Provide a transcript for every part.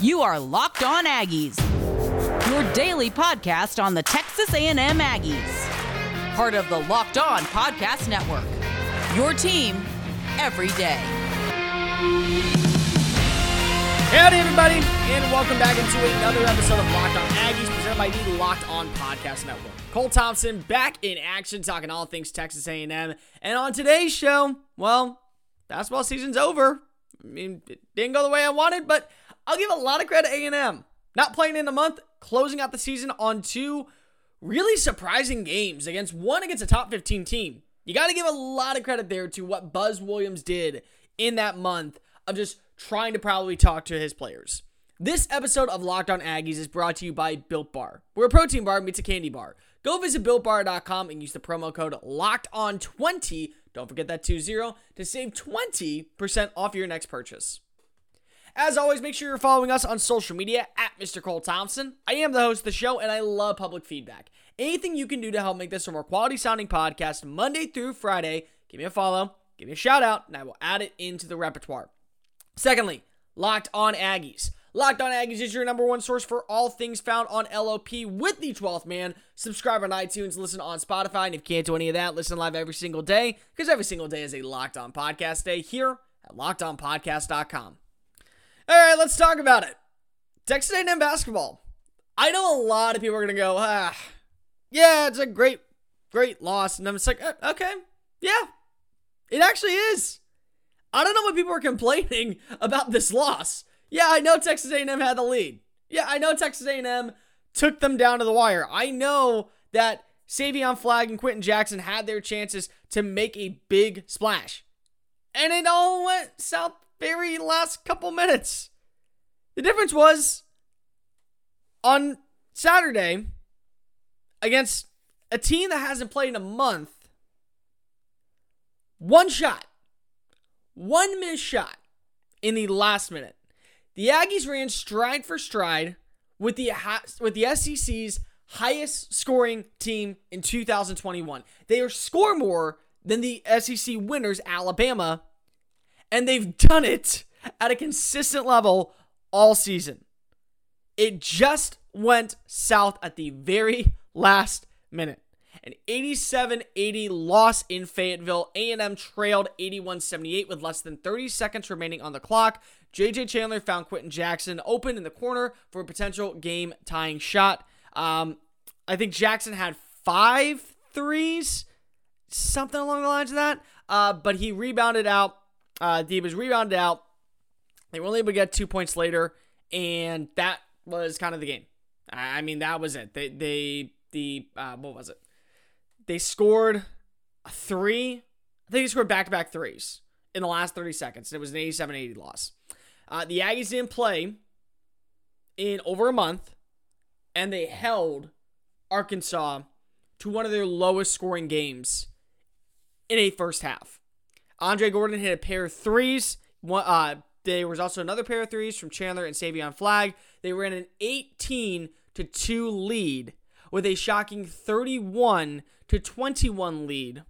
You are Locked On Aggies, your daily podcast on the Texas A&M Aggies. Part of the Locked On Podcast Network. Your team every day. Howdy, everybody, and welcome back into another episode of Locked On Aggies, presented by the Locked On Podcast Network. Cole Thompson back in action, talking all things Texas A&M. And on today's show, well, basketball season's over. I mean, it didn't go the way I wanted, but I'll give a lot of credit to A&M. Not playing in a month, closing out the season on two really surprising games against one against a top 15 team. You got to give a lot of credit there to what Buzz Williams did in that month of just trying to probably talk to his players. This episode of Locked On Aggies is brought to you by Built Bar, where a protein bar meets a candy bar. Go visit builtbar.com and use the promo code Locked On 20 Don't forget that 20 to save 20% off your next purchase. As always, make sure you're following us on social media at Mr. Cole Thompson. I am the host of the show and I love public feedback. Anything you can do to help make this a more quality sounding podcast Monday through Friday, give me a follow, give me a shout out, and I will add it into the repertoire. Secondly, Locked On Aggies. Locked On Aggies is your number one source for all things found on LOP with the 12th man. Subscribe on iTunes, listen on Spotify, and if you can't do any of that, listen live every single day because every single day is a Locked On Podcast day here at LockedOnPodcast.com. All right, let's talk about it. Texas A&M basketball. I know a lot of people are gonna go, ah, yeah, it's a great, great loss, and I'm just like, uh, okay, yeah, it actually is. I don't know what people are complaining about this loss. Yeah, I know Texas A&M had the lead. Yeah, I know Texas A&M took them down to the wire. I know that Savion Flagg and Quenton Jackson had their chances to make a big splash. And it all went south very last couple minutes. The difference was on Saturday against a team that hasn't played in a month, one shot, one missed shot in the last minute. The Aggies ran stride for stride with the with the SEC's highest scoring team in 2021. They score more than the SEC winners Alabama and they've done it at a consistent level all season. It just went south at the very last minute. An 87-80 loss in Fayetteville. A&M trailed 81-78 with less than 30 seconds remaining on the clock. JJ Chandler found Quenton Jackson open in the corner for a potential game-tying shot. Um, I think Jackson had five threes, something along the lines of that. Uh, but he rebounded out uh, D was rebounded out. They were only able to get two points later, and that was kind of the game. I mean, that was it. They they the uh, what was it? They scored a three. I think they scored back to back threes in the last 30 seconds. It was an 87 80 loss. Uh, the Aggies didn't play in over a month, and they held Arkansas to one of their lowest scoring games in a first half. Andre Gordon hit a pair of threes. One, uh, there was also another pair of threes from Chandler and Savion Flagg. They ran an 18 to 2 lead with a shocking 31 to 21 lead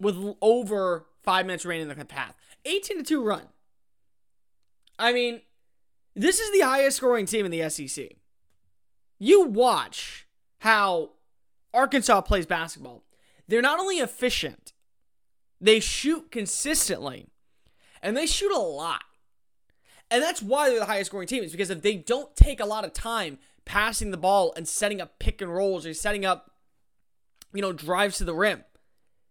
with over five minutes remaining in the path. 18 to 2 run. I mean, this is the highest scoring team in the SEC. You watch how Arkansas plays basketball. They're not only efficient, they shoot consistently, and they shoot a lot. And that's why they're the highest scoring team, is because if they don't take a lot of time passing the ball and setting up pick and rolls or setting up, you know, drives to the rim,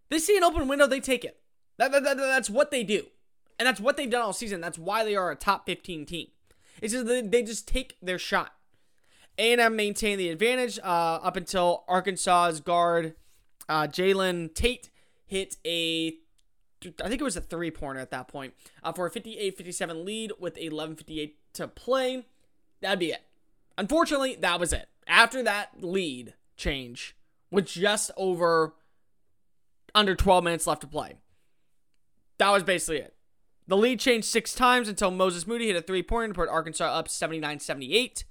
they see an open window, they take it. That, that, that, that's what they do. And that's what they've done all season. That's why they are a top 15 team. It's just they, they just take their shot. A&M maintained the advantage uh, up until Arkansas's guard uh, Jalen Tate hit a I think it was a three pointer at that point uh, for a 58 57 lead with 11.58 to play. That'd be it. Unfortunately, that was it. After that lead change, with just over under 12 minutes left to play, that was basically it. The lead changed six times until Moses Moody hit a three pointer to put Arkansas up 79 78.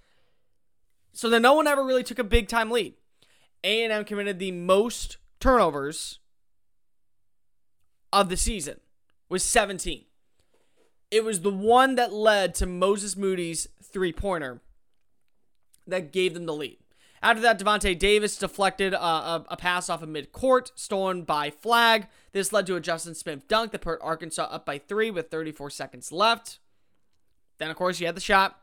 So then no one ever really took a big time lead. A&M committed the most turnovers of the season was 17. It was the one that led to Moses Moody's three pointer that gave them the lead. After that, Davonte Davis deflected a, a, a pass off of mid-court, stolen by Flagg. This led to a Justin Smith dunk that put Arkansas up by three with 34 seconds left. Then, of course, you had the shot.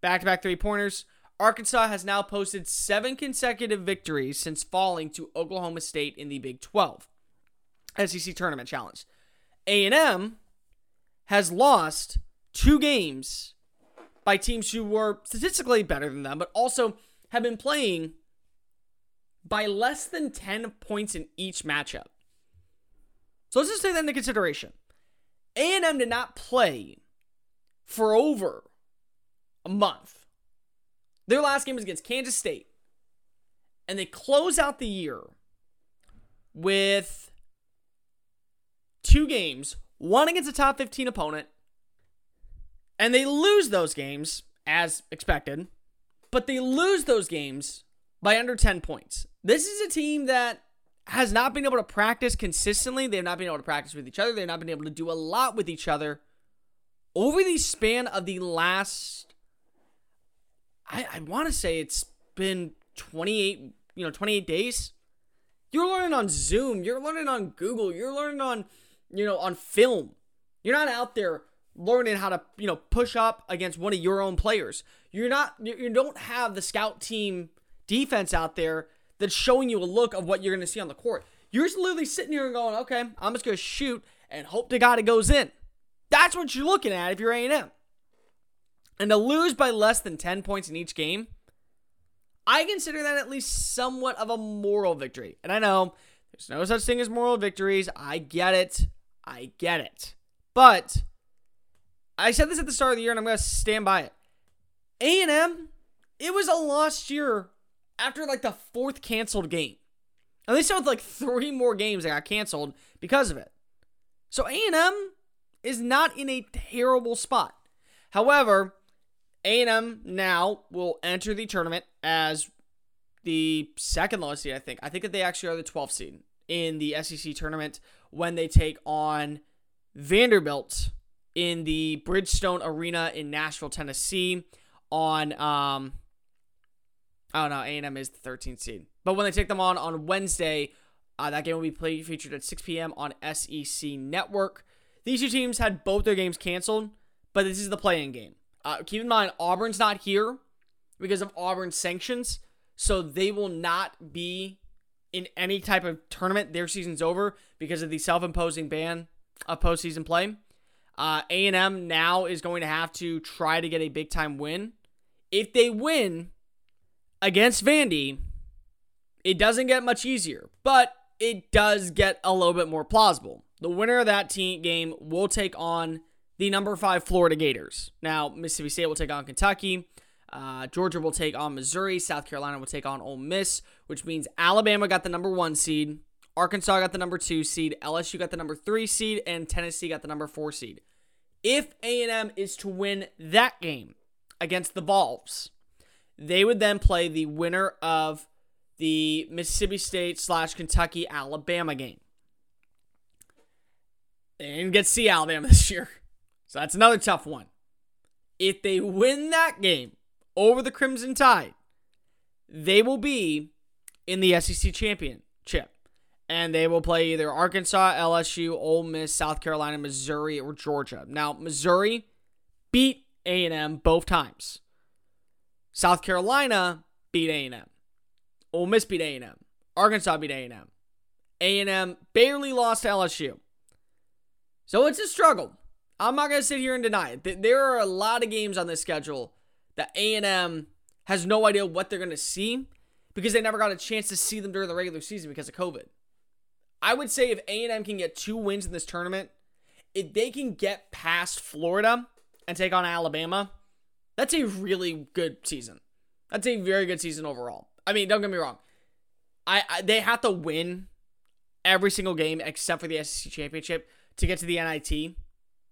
Back-to-back three-pointers. Arkansas has now posted seven consecutive victories since falling to Oklahoma State in the Big 12 SEC Tournament Challenge. A&M has lost two games by teams who were statistically better than them, but also have been playing by less than 10 points in each matchup. So let's just take that into consideration. A&M did not play for over a month. Their last game was against Kansas State. And they close out the year with two games, one against a top 15 opponent, and they lose those games as expected, but they lose those games by under 10 points. This is a team that has not been able to practice consistently. They've not been able to practice with each other. They've not been able to do a lot with each other over the span of the last I, I want to say it's been 28, you know, 28 days. You're learning on Zoom, you're learning on Google, you're learning on, you know, on film. You're not out there learning how to, you know, push up against one of your own players. You're not you don't have the scout team defense out there that's showing you a look of what you're going to see on the court. You're just literally sitting here and going, "Okay, I'm just going to shoot and hope to God it goes in." That's what you're looking at if you're A&M. And to lose by less than 10 points in each game, I consider that at least somewhat of a moral victory. And I know there's no such thing as moral victories. I get it. I get it. But I said this at the start of the year and I'm going to stand by it. A&M, it was a lost year after like the fourth canceled game. And they still like three more games that got canceled because of it. So A&M is not in a terrible spot. However, A&M now will enter the tournament as the second lowest seed, I think. I think that they actually are the 12th seed in the SEC tournament when they take on Vanderbilt in the Bridgestone Arena in Nashville, Tennessee on um I don't know, A&M is the 13th seed. But when they take them on on Wednesday, uh, that game will be played featured at 6 p.m. on SEC Network. These two teams had both their games canceled, but this is the playing game. Uh, keep in mind, Auburn's not here because of Auburn sanctions, so they will not be in any type of tournament. Their season's over because of the self-imposing ban of postseason play. Uh, A&M now is going to have to try to get a big-time win. If they win against Vandy, it doesn't get much easier, but it does get a little bit more plausible. The winner of that team game will take on the number five Florida Gators. Now, Mississippi State will take on Kentucky. Uh, Georgia will take on Missouri. South Carolina will take on Ole Miss, which means Alabama got the number one seed. Arkansas got the number two seed. LSU got the number three seed, and Tennessee got the number four seed. If A&M is to win that game against the Vols, they would then play the winner of the Mississippi State slash Kentucky Alabama game. They didn't get to see Alabama this year. So that's another tough one. If they win that game over the Crimson Tide, they will be in the SEC championship. And they will play either Arkansas, LSU, Ole Miss, South Carolina, Missouri, or Georgia. Now, Missouri beat A&M both times. South Carolina beat A&M. Ole Miss beat A&M. Arkansas beat A&M. A&M barely lost to LSU. So it's a struggle. I'm not gonna sit here and deny it. There are a lot of games on this schedule that A&M has no idea what they're gonna see because they never got a chance to see them during the regular season because of COVID. I would say if A&M can get two wins in this tournament, if they can get past Florida and take on Alabama, that's a really good season. That's a very good season overall. I mean, don't get me wrong. I, I they have to win every single game except for the SEC championship to get to the NIT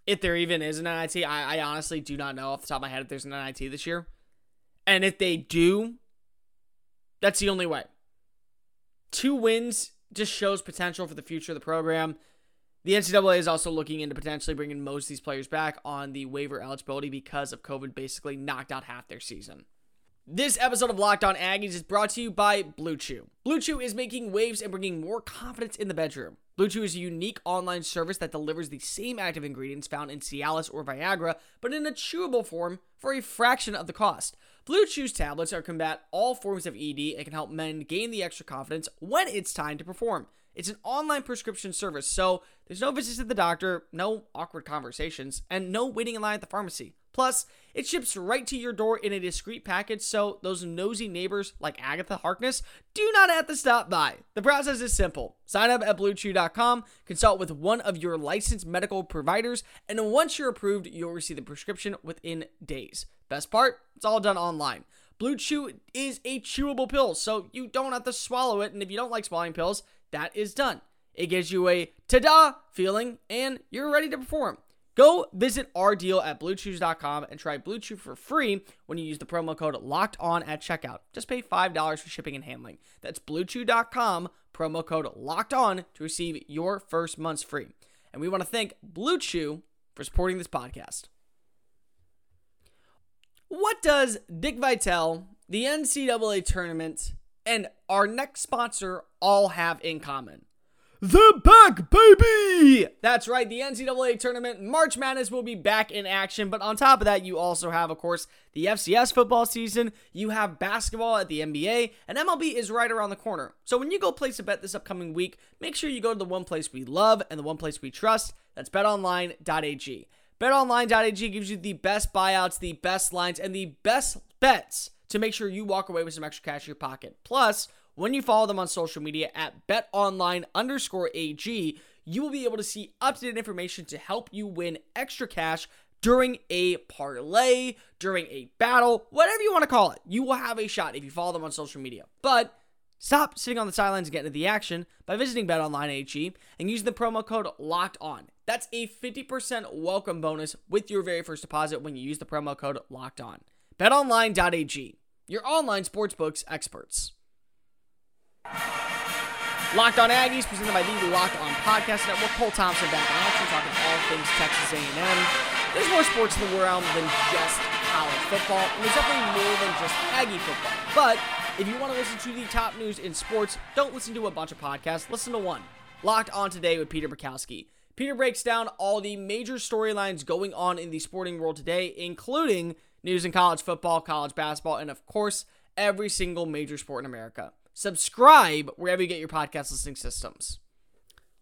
if there even is an NIT. I, I honestly do not know off the top of my head if there's an NIT this year. And if they do, that's the only way. Two wins just shows potential for the future of the program. The NCAA is also looking into potentially bringing most of these players back on the waiver eligibility because of COVID basically knocked out half their season. This episode of Locked On Aggies is brought to you by Blue Chew. Blue Chew is making waves and bringing more confidence in the bedroom. Blue Chew is a unique online service that delivers the same active ingredients found in Cialis or Viagra, but in a chewable form for a fraction of the cost. Blue Chew's tablets are combat all forms of ED and can help men gain the extra confidence when it's time to perform. It's an online prescription service, so there's no visits to the doctor, no awkward conversations, and no waiting in line at the pharmacy. Plus, it ships right to your door in a discreet package, so those nosy neighbors like Agatha Harkness do not have to stop by. The process is simple. Sign up at BlueChew.com, consult with one of your licensed medical providers, and once you're approved, you'll receive the prescription within days. Best part, it's all done online. Blue Chew is a chewable pill, so you don't have to swallow it, and if you don't like swallowing pills, that is done. It gives you a ta-da feeling, and you're ready to perform. Go visit our deal at bluechews.com and try Blue Chew for free when you use the promo code locked on at checkout. Just pay $5 for shipping and handling. That's bluechew.com, promo code locked on to receive your first month's free. And we want to thank Blue Chew for supporting this podcast. What does Dick Vitale, the NCAA tournament, and our next sponsor all have in common? They're back, baby! That's right, the NCAA tournament, March Madness will be back in action. But on top of that, you also have, of course, the FCS football season. You have basketball at the NBA, and MLB is right around the corner. So when you go place a bet this upcoming week, make sure you go to the one place we love and the one place we trust. That's betonline.ag. BetOnline.ag gives you the best buyouts, the best lines, and the best bets to make sure you walk away with some extra cash in your pocket. Plus, when you follow them on social media at betonline underscore AG, you will be able to see up to date information to help you win extra cash during a parlay, during a battle, whatever you want to call it. You will have a shot if you follow them on social media. But Stop sitting on the sidelines and get into the action by visiting BetOnline.ag and use the promo code Locked On. That's a 50% welcome bonus with your very first deposit when you use the promo code Locked On. BetOnline.ag, your online sportsbooks experts. Locked On Aggies, presented by the Locked On Podcast Network. Cole Thompson back in action, talking all things Texas A&M. There's more sports in the realm than just college football, and there's definitely more than just Aggie football. But if you want to listen to the top news in sports, don't listen to a bunch of podcasts. Listen to one. Locked On Today with Peter Bukowski. Peter breaks down all the major storylines going on in the sporting world today, including news in college football, college basketball, and of course, every single major sport in America. Subscribe wherever you get your podcast listening systems.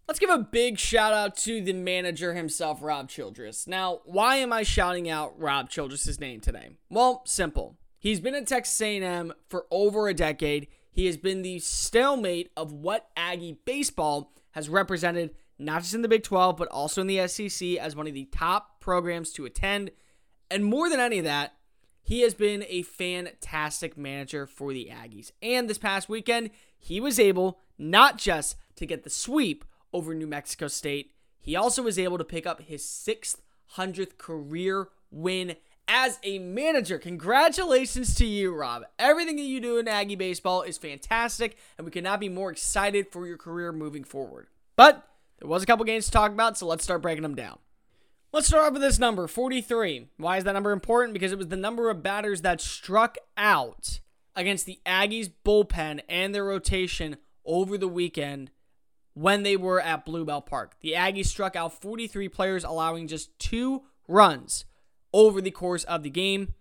Let's give a big shout out to the manager himself, Rob Childress. Now, why am I shouting out Rob Childress' name today? Well, simple. He's been at Texas A&M for over a decade. He has been the stalemate of what Aggie baseball has represented not just in the Big 12 but also in the SEC as one of the top programs to attend. And more than any of that, he has been a fantastic manager for the Aggies. And this past weekend, he was able not just to get the sweep over New Mexico State, he also was able to pick up his 600th career win as a manager. Congratulations to you, Rob. Everything that you do in Aggie baseball is fantastic, and we cannot be more excited for your career moving forward. But there was a couple games to talk about, so let's start breaking them down. Let's start off with this number, 43. Why is that number important? Because it was the number of batters that struck out against the Aggies bullpen and their rotation over the weekend when they were at Blue Bell Park. The Aggies struck out 43 players, allowing just two runs over the course of the game.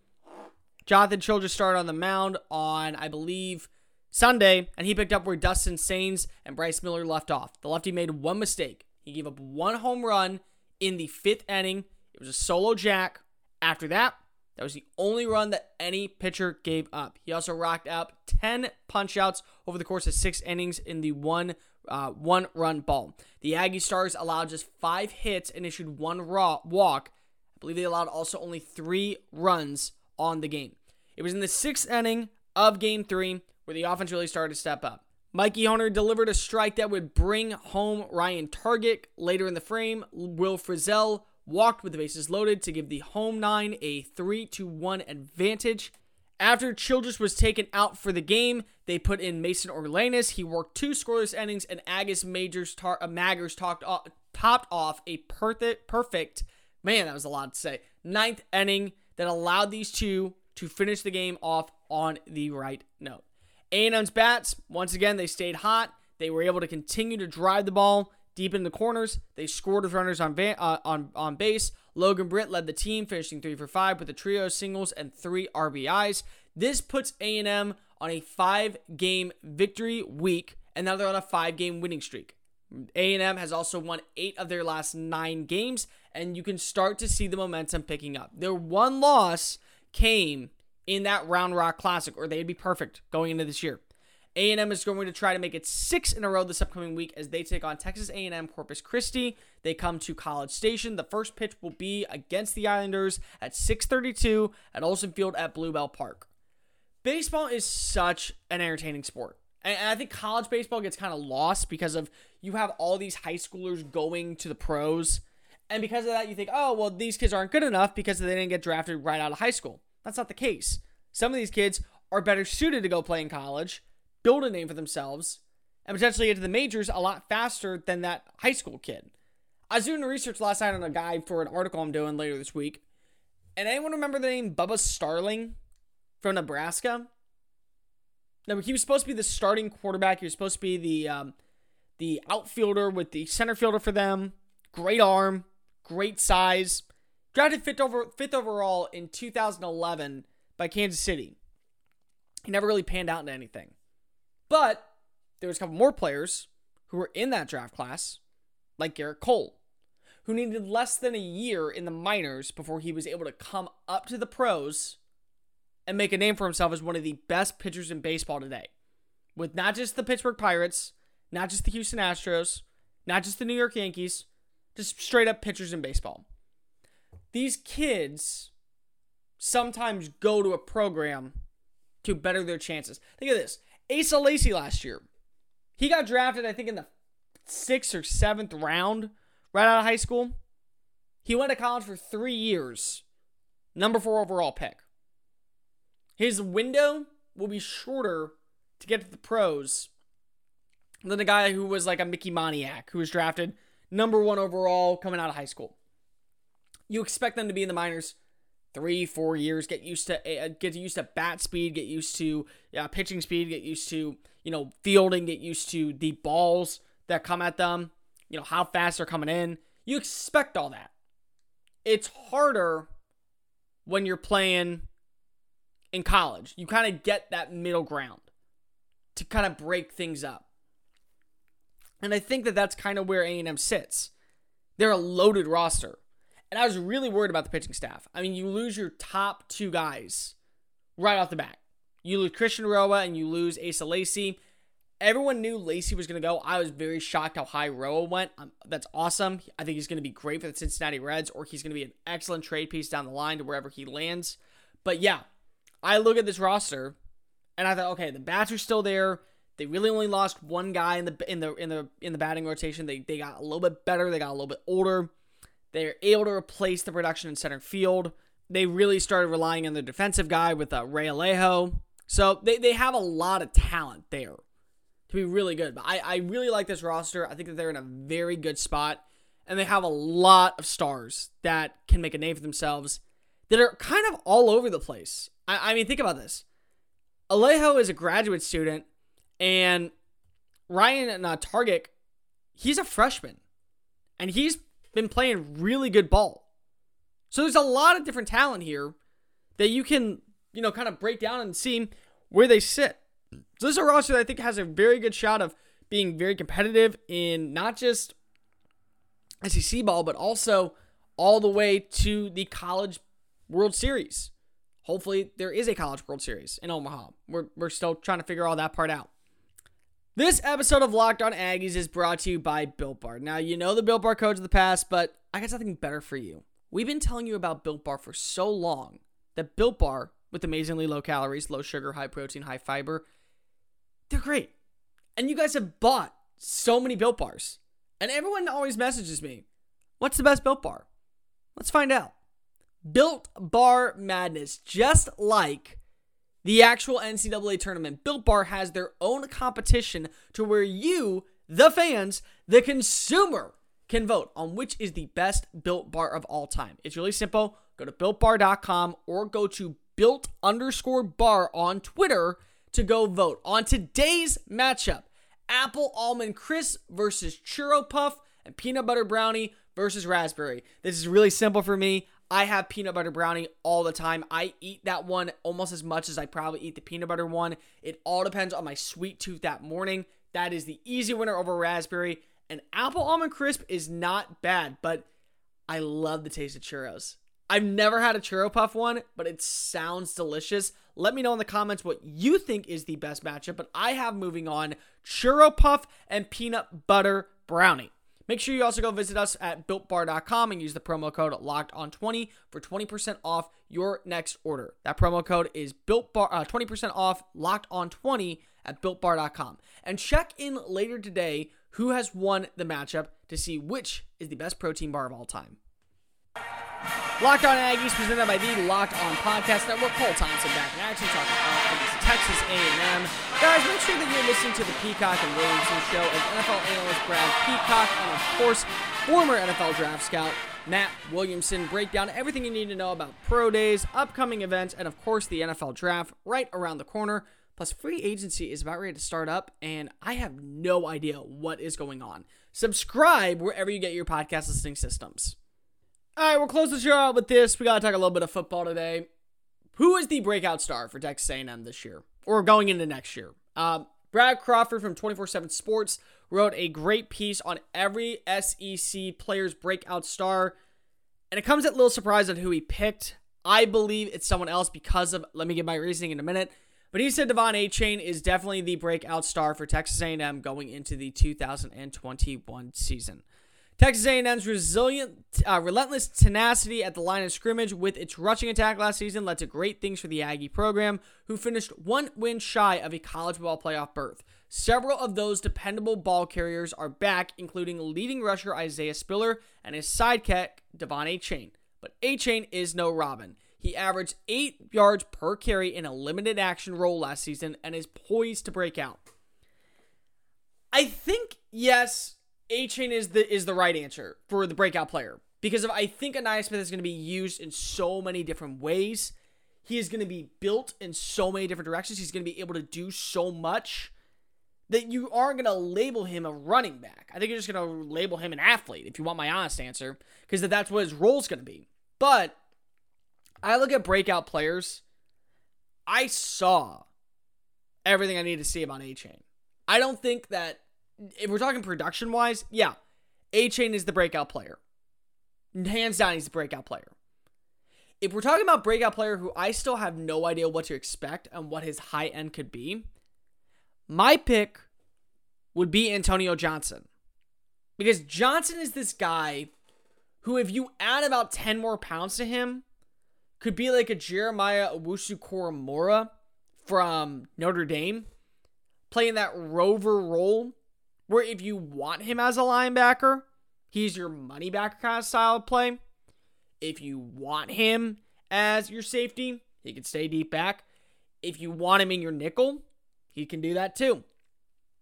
Jonathan Childress started on the mound on, I believe, Sunday, and he picked up where Dustin Saenz and Bryce Miller left off. The lefty made one mistake. He gave up one home run in the fifth inning. It was a solo jack. After that, that was the only run that any pitcher gave up. He also racked up 10 punchouts over the course of six innings in the one uh, one run ball. The Aggie Stars allowed just five hits and issued one raw walk. I believe they allowed also only three runs on the game. It was in the sixth inning of game three where the offense really started to step up. Mikey Hunter delivered a strike that would bring home Ryan Targac. Later in the frame, Will Frizzell walked with the bases loaded to give the home nine a 3 to 1 advantage. After Childress was taken out for the game, they put in Mason Orlanis. He worked two scoreless innings, and Agus Majors tar- uh, Maggers talked off, topped off a perfect, man, that was a lot to say, ninth inning that allowed these two to finish the game off on the right note. A&M's bats, once again, they stayed hot. They were able to continue to drive the ball deep in the corners. They scored with runners on uh, on on base. Logan Britt led the team, finishing three for five with a trio of singles and three RBIs. This puts A&M on a five-game victory week, and now they're on a five-game winning streak. A&M has also won eight of their last nine games, and you can start to see the momentum picking up. Their one loss came in that Round Rock Classic, or they'd be perfect going into this year. A&M is going to try to make it six in a row this upcoming week as they take on Texas A&M Corpus Christi. They come to College Station. The first pitch will be against the Islanders at 6:32 at Olsen Field at Blue Bell Park. Baseball is such an entertaining sport. And I think college baseball gets kind of lost because of you have all these high schoolers going to the pros. And because of that, you think, oh, well, these kids aren't good enough because they didn't get drafted right out of high school. That's not the case. Some of these kids are better suited to go play in college, build a name for themselves, and potentially get to the majors a lot faster than that high school kid. I was doing research last night on a guy for an article I'm doing later this week. And anyone remember the name Bubba Starling from Nebraska? No, he was supposed to be the starting quarterback. He was supposed to be the um, the outfielder with the center fielder for them. Great arm, great size. Drafted fifth over fifth overall in 2011 by Kansas City. He never really panned out into anything. But there was a couple more players who were in that draft class, like Gerrit Cole, who needed less than a year in the minors before he was able to come up to the pros and make a name for himself as one of the best pitchers in baseball today. With not just the Pittsburgh Pirates, not just the Houston Astros, not just the New York Yankees, just straight up pitchers in baseball. These kids sometimes go to a program to better their chances. Think of this Asa Lacy last year. He got drafted, I think, in the sixth or seventh round right out of high school. He went to college for three years, number four overall pick. His window will be shorter to get to the pros than the guy who was like a Mickey Moniak, who was drafted number one overall coming out of high school. You expect them to be in the minors three, four years, get used to uh, get used to bat speed, get used to uh, pitching speed, get used to you know fielding, get used to the balls that come at them, you know how fast they're coming in. You expect all that. It's harder when you're playing in college. You kind of get that middle ground to kind of break things up. And I think that that's kind of where A&M sits. They're a loaded roster. And I was really worried about the pitching staff. I mean, you lose your top two guys right off the bat. You lose Christian Roa and you lose Asa Lacy. Everyone knew Lacy was going to go. I was very shocked how high Roa went. Um, that's awesome. I think he's going to be great for the Cincinnati Reds, or he's going to be an excellent trade piece down the line to wherever he lands. But yeah, I look at this roster and I thought, okay, the bats are still there. They really only lost one guy in the in the in the in the batting rotation. They they got a little bit better. They got a little bit older. They're able to replace the production in center field. They really started relying on the defensive guy with uh, Ray Alejo. So they, they have a lot of talent there to be really good. But I, I really like this roster. I think that they're in a very good spot. And they have a lot of stars that can make a name for themselves that are kind of all over the place. I, I mean, think about this. Alejo is a graduate student, and Ryan Targac, he's a freshman, and he's been playing really good ball. So there's a lot of different talent here that you can, you know, kind of break down and see where they sit. So this is a roster that I think has a very good shot of being very competitive in not just SEC ball, but also all the way to the college World Series. Hopefully, there is a College World Series in Omaha. We're, we're still trying to figure all that part out. This episode of Locked On Aggies is brought to you by Built Bar. Now, you know the Built Bar codes of the past, but I got something better for you. We've been telling you about Built Bar for so long that Built Bar, with amazingly low calories, low sugar, high protein, high fiber, they're great. And you guys have bought so many Built Bars. And everyone always messages me, what's the best Built Bar? Let's find out. Built Bar Madness, just like the actual NCAA tournament, Built Bar has their own competition to where you, the fans, the consumer, can vote on which is the best built bar of all time. It's really simple. Go to builtbar.com or go to built underscore bar on Twitter to go vote on today's matchup apple almond crisp versus churro puff and peanut butter brownie versus raspberry. This is really simple for me. I have peanut butter brownie all the time. I eat that one almost as much as I probably eat the peanut butter one. It all depends on my sweet tooth that morning. That is the easy winner over raspberry. And apple almond crisp is not bad, but I love the taste of churros. I've never had a churro puff one, but it sounds delicious. Let me know in the comments what you think is the best matchup, but I have moving on churro puff and peanut butter brownie. Make sure you also go visit us at builtbar.com and use the promo code locked on 20 for 20% off your next order. That promo code is builtbar uh, 20% off locked on 20 at builtbar.com. And check in later today who has won the matchup to see which is the best protein bar of all time. Locked on Aggies presented by the Locked On Podcast Network. Cole Thompson back in action talking Texas A&M. Guys, make sure that you're listening to the Peacock and Williamson show as NFL analyst Brad Peacock and of course former NFL draft scout Matt Williamson break down everything you need to know about pro days, upcoming events, and of course the NFL draft right around the corner. Plus, free agency is about ready to start up, and I have no idea what is going on. Subscribe wherever you get your podcast listening systems. All right, we'll close the show out with this. We got to talk a little bit of football today. Who is the breakout star for Texas A&M this year or going into next year? Uh, Brad Crawford from 24/7 Sports wrote a great piece on every SEC player's breakout star, and it comes at little surprise on who he picked. I believe it's someone else because of. Let me get my reasoning in a minute. But he said De'Von Achane is definitely the breakout star for Texas A&M going into the 2021 season. Texas A&M's resilient, uh, relentless tenacity at the line of scrimmage with its rushing attack last season led to great things for the Aggie program, who finished one win shy of a college football playoff berth. Several of those dependable ball carriers are back, including leading rusher Isaiah Spiller and his sidekick De'Von Achane. But Achane is no Robin. He averaged 8 yards per carry in a limited action role last season and is poised to break out. I think, yes, Achane is the is the right answer for the breakout player because of, I think Ainias Smith is going to be used in so many different ways. He is going to be built in so many different directions. He's going to be able to do so much that you aren't going to label him a running back. I think you're just going to label him an athlete if you want my honest answer because that that's what his role is going to be. But I look at breakout players. I saw everything I need to see about Achane. I don't think that if we're talking production wise, yeah, Achane is the breakout player. Hands down, he's the breakout player. If we're talking about breakout player who I still have no idea what to expect and what his high end could be, my pick would be Antonio Johnson. Because Johnson is this guy who, if you add about 10 more pounds to him, could be like a Jeremiah Owusu-Koramoah from Notre Dame, playing that rover role where if you want him as a linebacker, he's your money back kind of style of play. If you want him as your safety, he can stay deep back. If you want him in your nickel, he can do that too.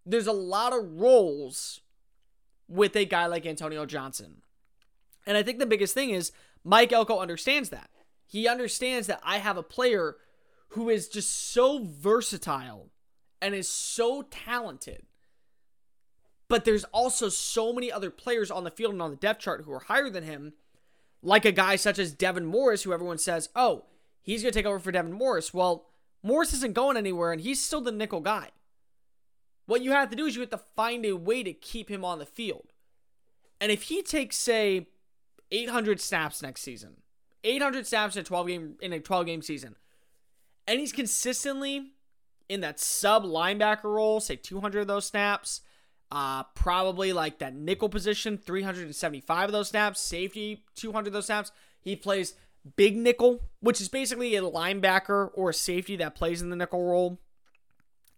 There's a lot of roles with a guy like Antonio Johnson. And I think the biggest thing is Mike Elko understands that. He understands that I have a player who is just so versatile and is so talented but there's also so many other players on the field and on the depth chart who are higher than him, like a guy such as Devin Morris, who everyone says, oh, he's going to take over for Devin Morris. Well, Morris isn't going anywhere, and he's still the nickel guy. What you have to do is you have to find a way to keep him on the field. And if he takes, say, 800 snaps next season, 800 snaps in a 12 game in a 12 game season, and he's consistently in that sub linebacker role, say 200 of those snaps, uh, probably like that nickel position, 375 of those snaps, safety, 200 of those snaps. He plays big nickel, which is basically a linebacker or a safety that plays in the nickel role.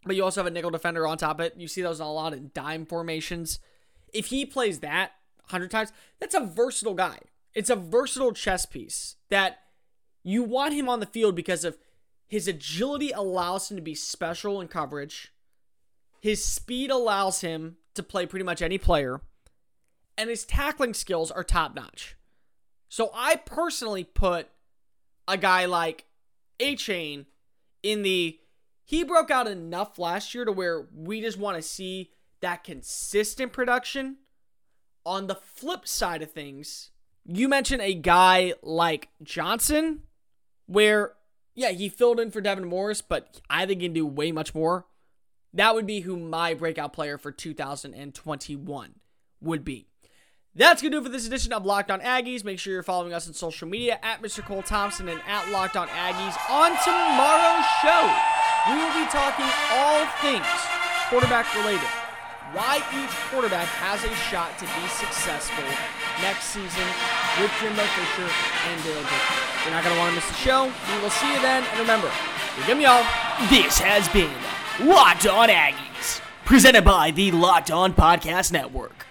But you also have a nickel defender on top of it. You see those a lot in dime formations. If he plays that 100 times, that's a versatile guy. It's a versatile chess piece that you want him on the field because of his agility allows him to be special in coverage his speed allows him to play pretty much any player. and his tackling skills are top notch. So I personally put a guy like Achane in the he broke out enough last year to where we just want to see that consistent production. On the flip side of things, you mentioned a guy like Johnson, where, yeah, he filled in for Devin Morris, but I think he can do way much more. That would be who my breakout player for 2021 would be. That's going to do it for this edition of Locked On Aggies. Make sure you're following us on social media at Mr. Cole Thompson and at Locked On Aggies. On tomorrow's show, we will be talking all things quarterback related why each quarterback has a shot to be successful next season with Jimbo Fisher and Dale Dickey. You're not going to want to miss the show. We will see you then. And remember, give me all. This has been Locked On Aggies, presented by the Locked On Podcast Network.